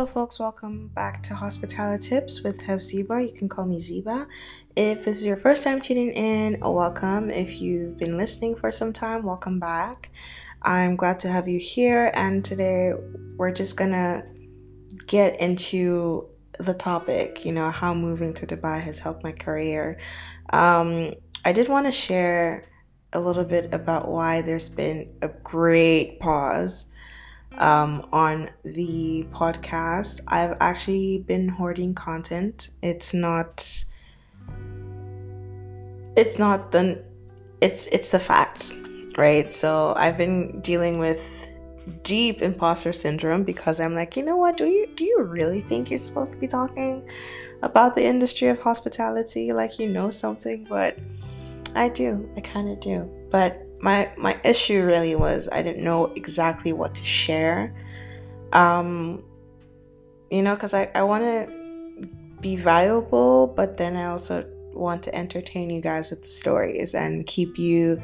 Hello, folks. Welcome back to Hospitality Tips with Ziba. You can call me Ziba. If this is your first time tuning in, welcome. If you've been listening for some time, welcome back. I'm glad to have you here. And today we're just gonna get into the topic. You know how moving to Dubai has helped my career. Um, I did want to share a little bit about why there's been a great pause um, on the podcast. I've actually been hoarding content. It's not. It's not the. It's it's the facts, right? So I've been dealing with deep imposter syndrome because I'm like, you know what? Do you do you really think you're supposed to be talking about the industry of hospitality like you know something? But I do. I kind of do. But my my issue really was I didn't know exactly what to share. Um, you know, because I, I want to be valuable, but then I also want to entertain you guys with the stories and keep you,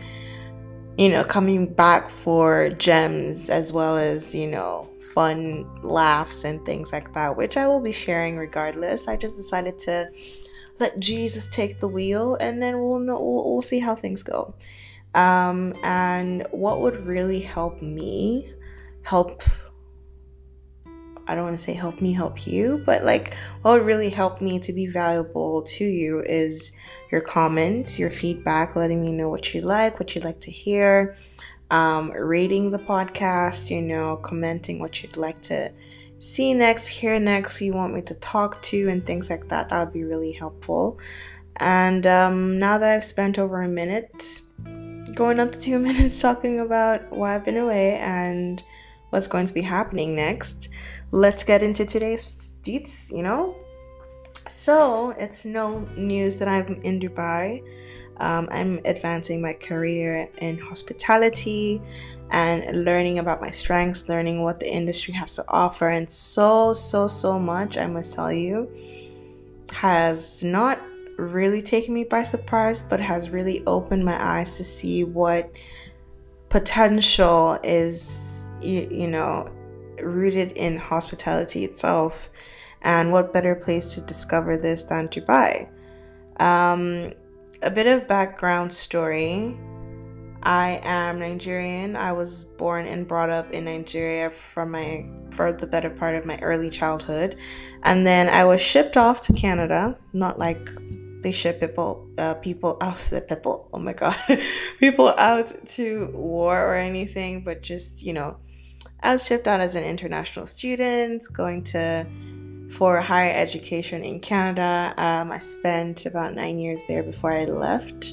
you know, coming back for gems as well as, you know, fun laughs and things like that, which I will be sharing regardless. I just decided to let Jesus take the wheel and then we'll know, we'll, we'll see how things go. Um, and what would really help me help I don't want to say help me help you, but like what would really help me to be valuable to you is your comments, your feedback, letting me know what you like, what you'd like to hear, um, rating the podcast, you know, commenting what you'd like to see next, hear next, who you want me to talk to, and things like that. That would be really helpful. And um, now that I've spent over a minute going up to two minutes talking about why I've been away and what's going to be happening next. Let's get into today's deets, you know? So, it's no news that I'm in Dubai. Um, I'm advancing my career in hospitality and learning about my strengths, learning what the industry has to offer, and so, so, so much, I must tell you, has not really taken me by surprise, but has really opened my eyes to see what potential is, you, you know, rooted in hospitality itself. And what better place to discover this than Dubai? Um, a bit of background story. I am Nigerian. I was born and brought up in Nigeria for my for the better part of my early childhood. And then I was shipped off to Canada, not like they ship people uh, people out to people oh my god people out to war or anything but just you know i shipped out as an international student going to for higher education in canada um, i spent about nine years there before i left.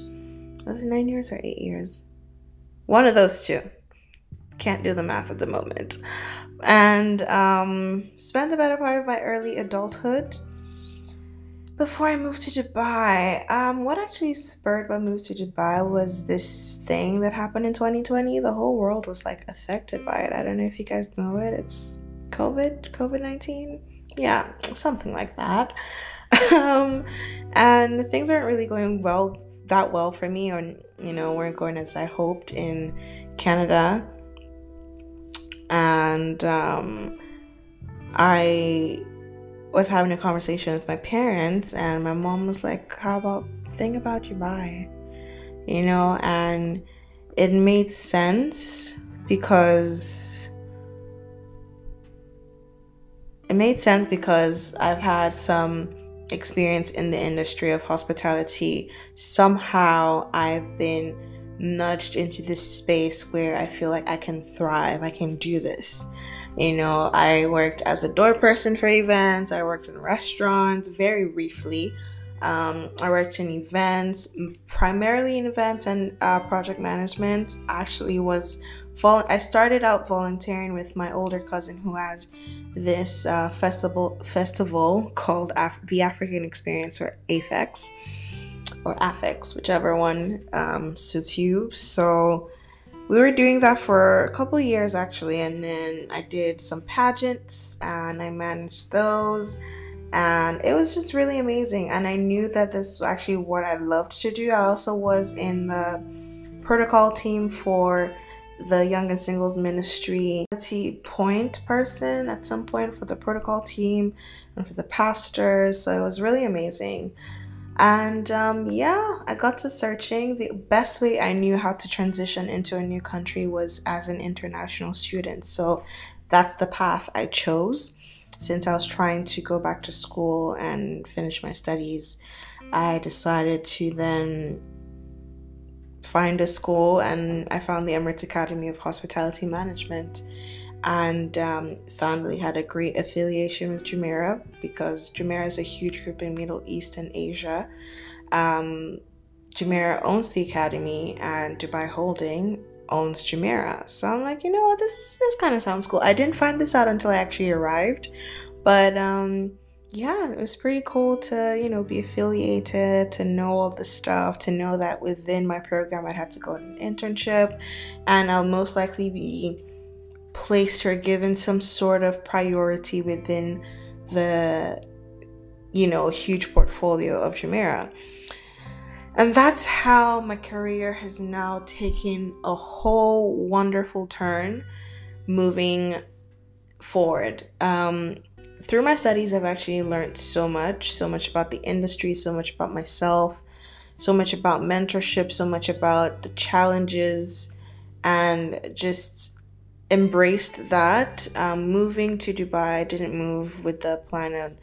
Was it nine years or eight years? One of those two. Can't do the math at the moment. And um, spent the better part of my early adulthood before I moved to Dubai, um, what actually spurred my move to Dubai was this thing that happened in 2020. The whole world was like affected by it. I don't know if you guys know it. It's COVID, COVID 19. Yeah, something like that. um, and things aren't really going well, that well for me, or, you know, weren't going as I hoped in Canada. And um, I was having a conversation with my parents, and my mom was like, How about think about Dubai? You know, and it made sense because it made sense because I've had some experience in the industry of hospitality. Somehow I've been nudged into this space where I feel like I can thrive, I can do this. You know, I worked as a door person for events, I worked in restaurants very briefly. Um, I worked in events, primarily in events and uh, project management. Actually, was vol- I started out volunteering with my older cousin who had this uh, festival festival called Af- the African Experience or AFEX or AFEX, whichever one um, suits you. So we were doing that for a couple years actually and then i did some pageants and i managed those and it was just really amazing and i knew that this was actually what i loved to do i also was in the protocol team for the Young and Singles Ministry point person at some point for the protocol team and for the pastors. So it was really amazing. And um, yeah, I got to searching. The best way I knew how to transition into a new country was as an international student. So that's the path I chose since I was trying to go back to school and finish my studies. I decided to then find a school and I found the Emirates Academy of Hospitality Management and um, had a great affiliation with Jumeirah because Jumeirah is a huge group in Middle East and Asia. Um, Jumeirah owns the academy and Dubai Holding owns Jumeirah. So I'm like, you know what, this this kind of sounds cool. I didn't find this out until I actually arrived, but um, yeah, it was pretty cool to you know be affiliated, to know all the stuff, to know that within my program I'd have to go on an internship, and I'll most likely be placed or given some sort of priority within the you know huge portfolio of Jumeirah. And that's how my career has now taken a whole wonderful turn moving forward. Um, through my studies, I've actually learned so much so much about the industry, so much about myself, so much about mentorship, so much about the challenges, and just embraced that. Um, moving to Dubai, I didn't move with the plan of,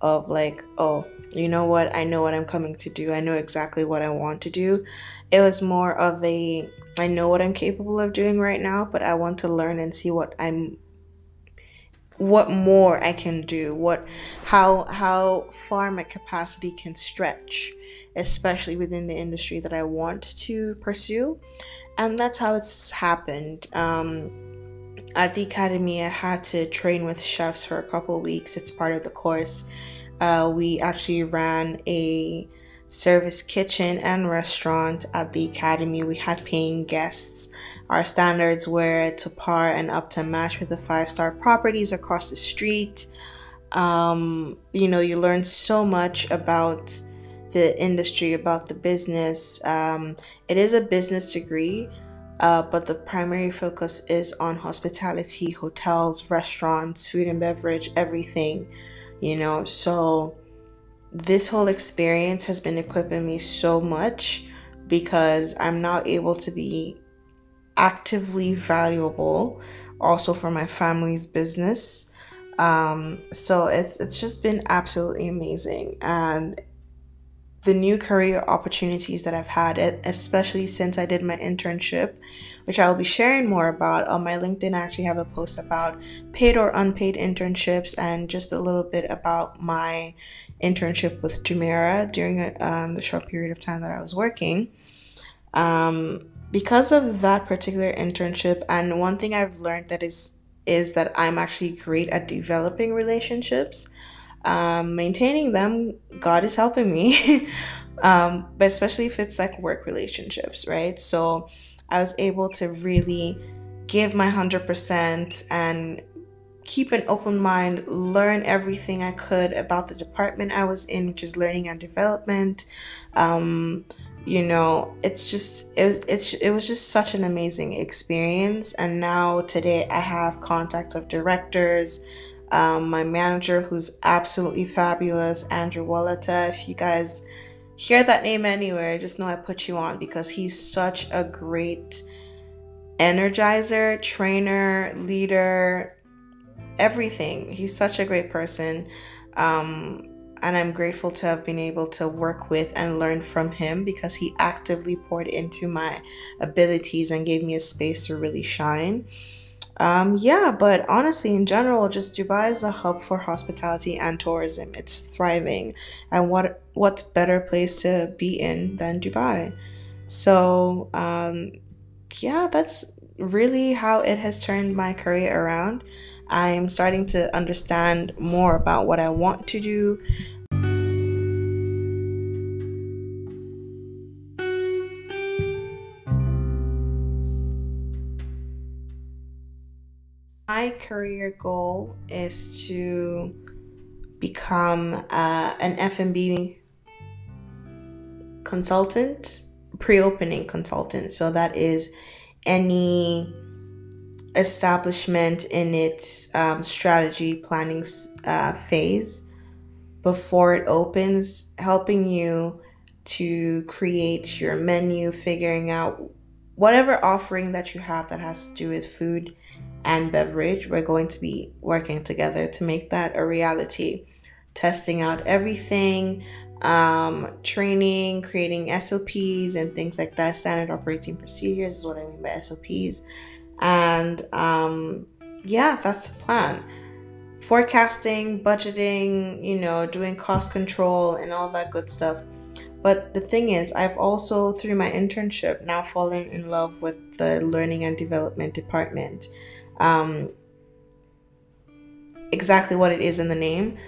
of like, oh, you know what, I know what I'm coming to do, I know exactly what I want to do. It was more of a, I know what I'm capable of doing right now, but I want to learn and see what I'm what more I can do, what how how far my capacity can stretch, especially within the industry that I want to pursue. And that's how it's happened. Um, at the academy, I had to train with chefs for a couple weeks. It's part of the course. Uh, we actually ran a service kitchen and restaurant at the academy. We had paying guests. Our standards were to par and up to match with the five star properties across the street. Um, you know, you learn so much about the industry, about the business. Um, it is a business degree, uh, but the primary focus is on hospitality, hotels, restaurants, food and beverage, everything, you know. So, this whole experience has been equipping me so much because I'm now able to be actively valuable also for my family's business. Um, so it's it's just been absolutely amazing and the new career opportunities that I've had, especially since I did my internship, which I will be sharing more about on my LinkedIn. I actually have a post about paid or unpaid internships and just a little bit about my internship with Jumeirah during um, the short period of time that I was working. Um, because of that particular internship, and one thing I've learned that is is that I'm actually great at developing relationships um, maintaining them, God is helping me. um, but especially if it's like work relationships, right? So I was able to really give my 100% and keep an open mind, learn everything I could about the department I was in, which is learning and development. Um, you know, it's just it was it's it was just such an amazing experience. And now today I have contacts of directors, um, my manager, who's absolutely fabulous, Andrew Wallata. If you guys hear that name anywhere, just know I put you on because he's such a great energizer, trainer, leader, everything. He's such a great person. Um, and I'm grateful to have been able to work with and learn from him because he actively poured into my abilities and gave me a space to really shine. Um, yeah, but honestly, in general, just Dubai is a hub for hospitality and tourism. It's thriving, and what what better place to be in than Dubai? So, um, yeah, that's really how it has turned my career around. I'm starting to understand more about what I want to do. My career goal is to become uh, an F&B consultant, pre-opening consultant. So that is any establishment in its um, strategy planning uh, phase before it opens, helping you to create your menu, figuring out whatever offering that you have that has to do with food and beverage. We're going to be working together to make that a reality, testing out everything, um, training, creating SOPs and things like that. Standard operating procedures is what I mean by SOPs. And um, yeah, that's the plan. Forecasting, budgeting, you know, doing cost control and all that good stuff. But the thing is, I've also, through my internship, now fallen in love with the learning and development department. Um, exactly what it is in the name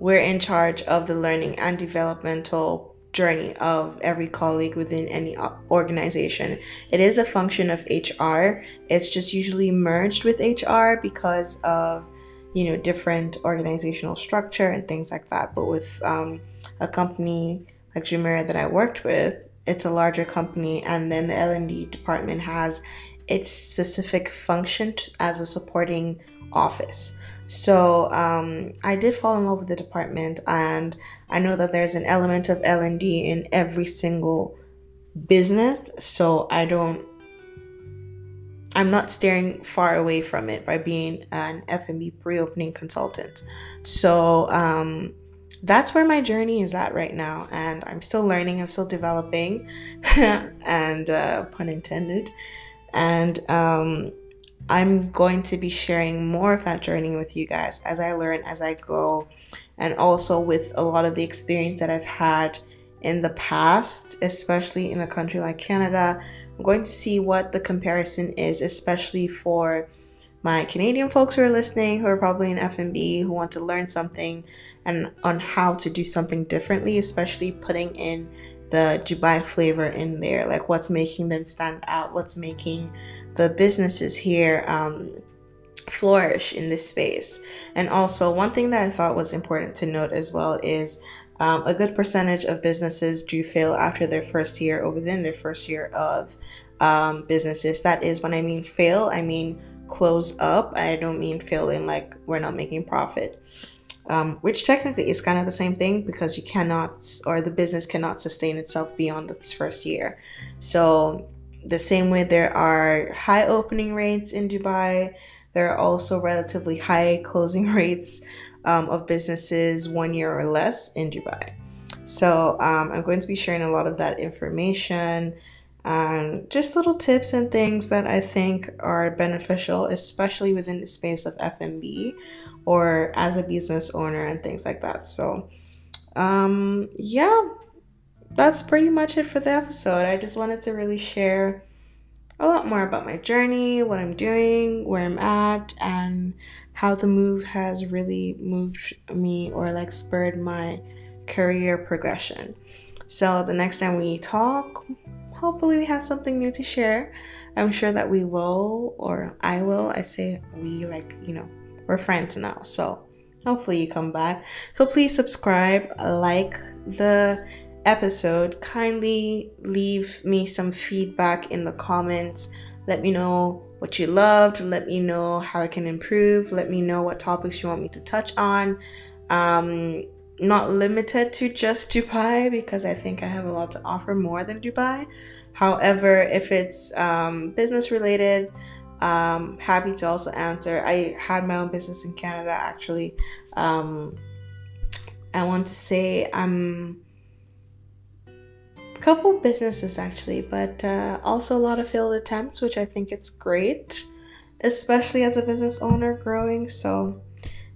we're in charge of the learning and developmental journey of every colleague within any organization. It is a function of HR. It's just usually merged with HR because of you know different organizational structure and things like that. But with um, a company like Jumeirah that I worked with, it's a larger company, and then the L and D department has its specific function as a supporting office. So um, I did fall in love with the department, and I know that there's an element of L and D in every single business. So I don't. I'm not staring far away from it by being an F&B pre-opening consultant. So um, that's where my journey is at right now, and I'm still learning. I'm still developing, and uh, pun intended. And um, I'm going to be sharing more of that journey with you guys as I learn, as I go, and also with a lot of the experience that I've had in the past, especially in a country like Canada. I'm going to see what the comparison is, especially for my Canadian folks who are listening, who are probably in F&B, who want to learn something and on how to do something differently, especially putting in the Dubai flavor in there, like what's making them stand out, what's making the businesses here um, flourish in this space. And also, one thing that I thought was important to note as well is um, a good percentage of businesses do fail after their first year or within their first year of um, businesses. That is, when I mean fail, I mean close up. I don't mean failing like we're not making profit. Um, which technically is kind of the same thing because you cannot, or the business cannot sustain itself beyond its first year. So the same way there are high opening rates in Dubai, there are also relatively high closing rates um, of businesses one year or less in Dubai. So um, I'm going to be sharing a lot of that information and just little tips and things that I think are beneficial, especially within the space of F&B or as a business owner and things like that. So um, yeah, that's pretty much it for the episode. I just wanted to really share a lot more about my journey, what I'm doing, where I'm at, and how the move has really moved me or like spurred my career progression. So the next time we talk, hopefully we have something new to share. I'm sure that we will, or I will. I say we, like, you know, we're friends now. So hopefully you come back. So please subscribe, like the episode, kindly leave me some feedback in the comments. Let me know what you loved. Let me know how I can improve. Let me know what topics you want me to touch on. Um, not limited to just Dubai because I think I have a lot to offer more than Dubai. However, if it's um, business related, um, happy to also answer. I had my own business in Canada actually. Um, I want to say I'm a couple businesses actually, but uh, also a lot of failed attempts, which I think it's great, especially as a business owner growing. So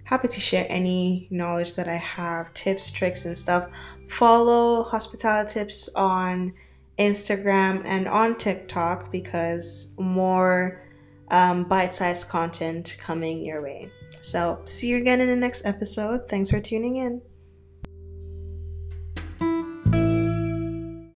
happy to share any knowledge that I have, tips, tricks, and stuff. Follow Hospitality Tips on Instagram and on TikTok because more um, bite sized content coming your way. So, see you again in the next episode. Thanks for tuning in.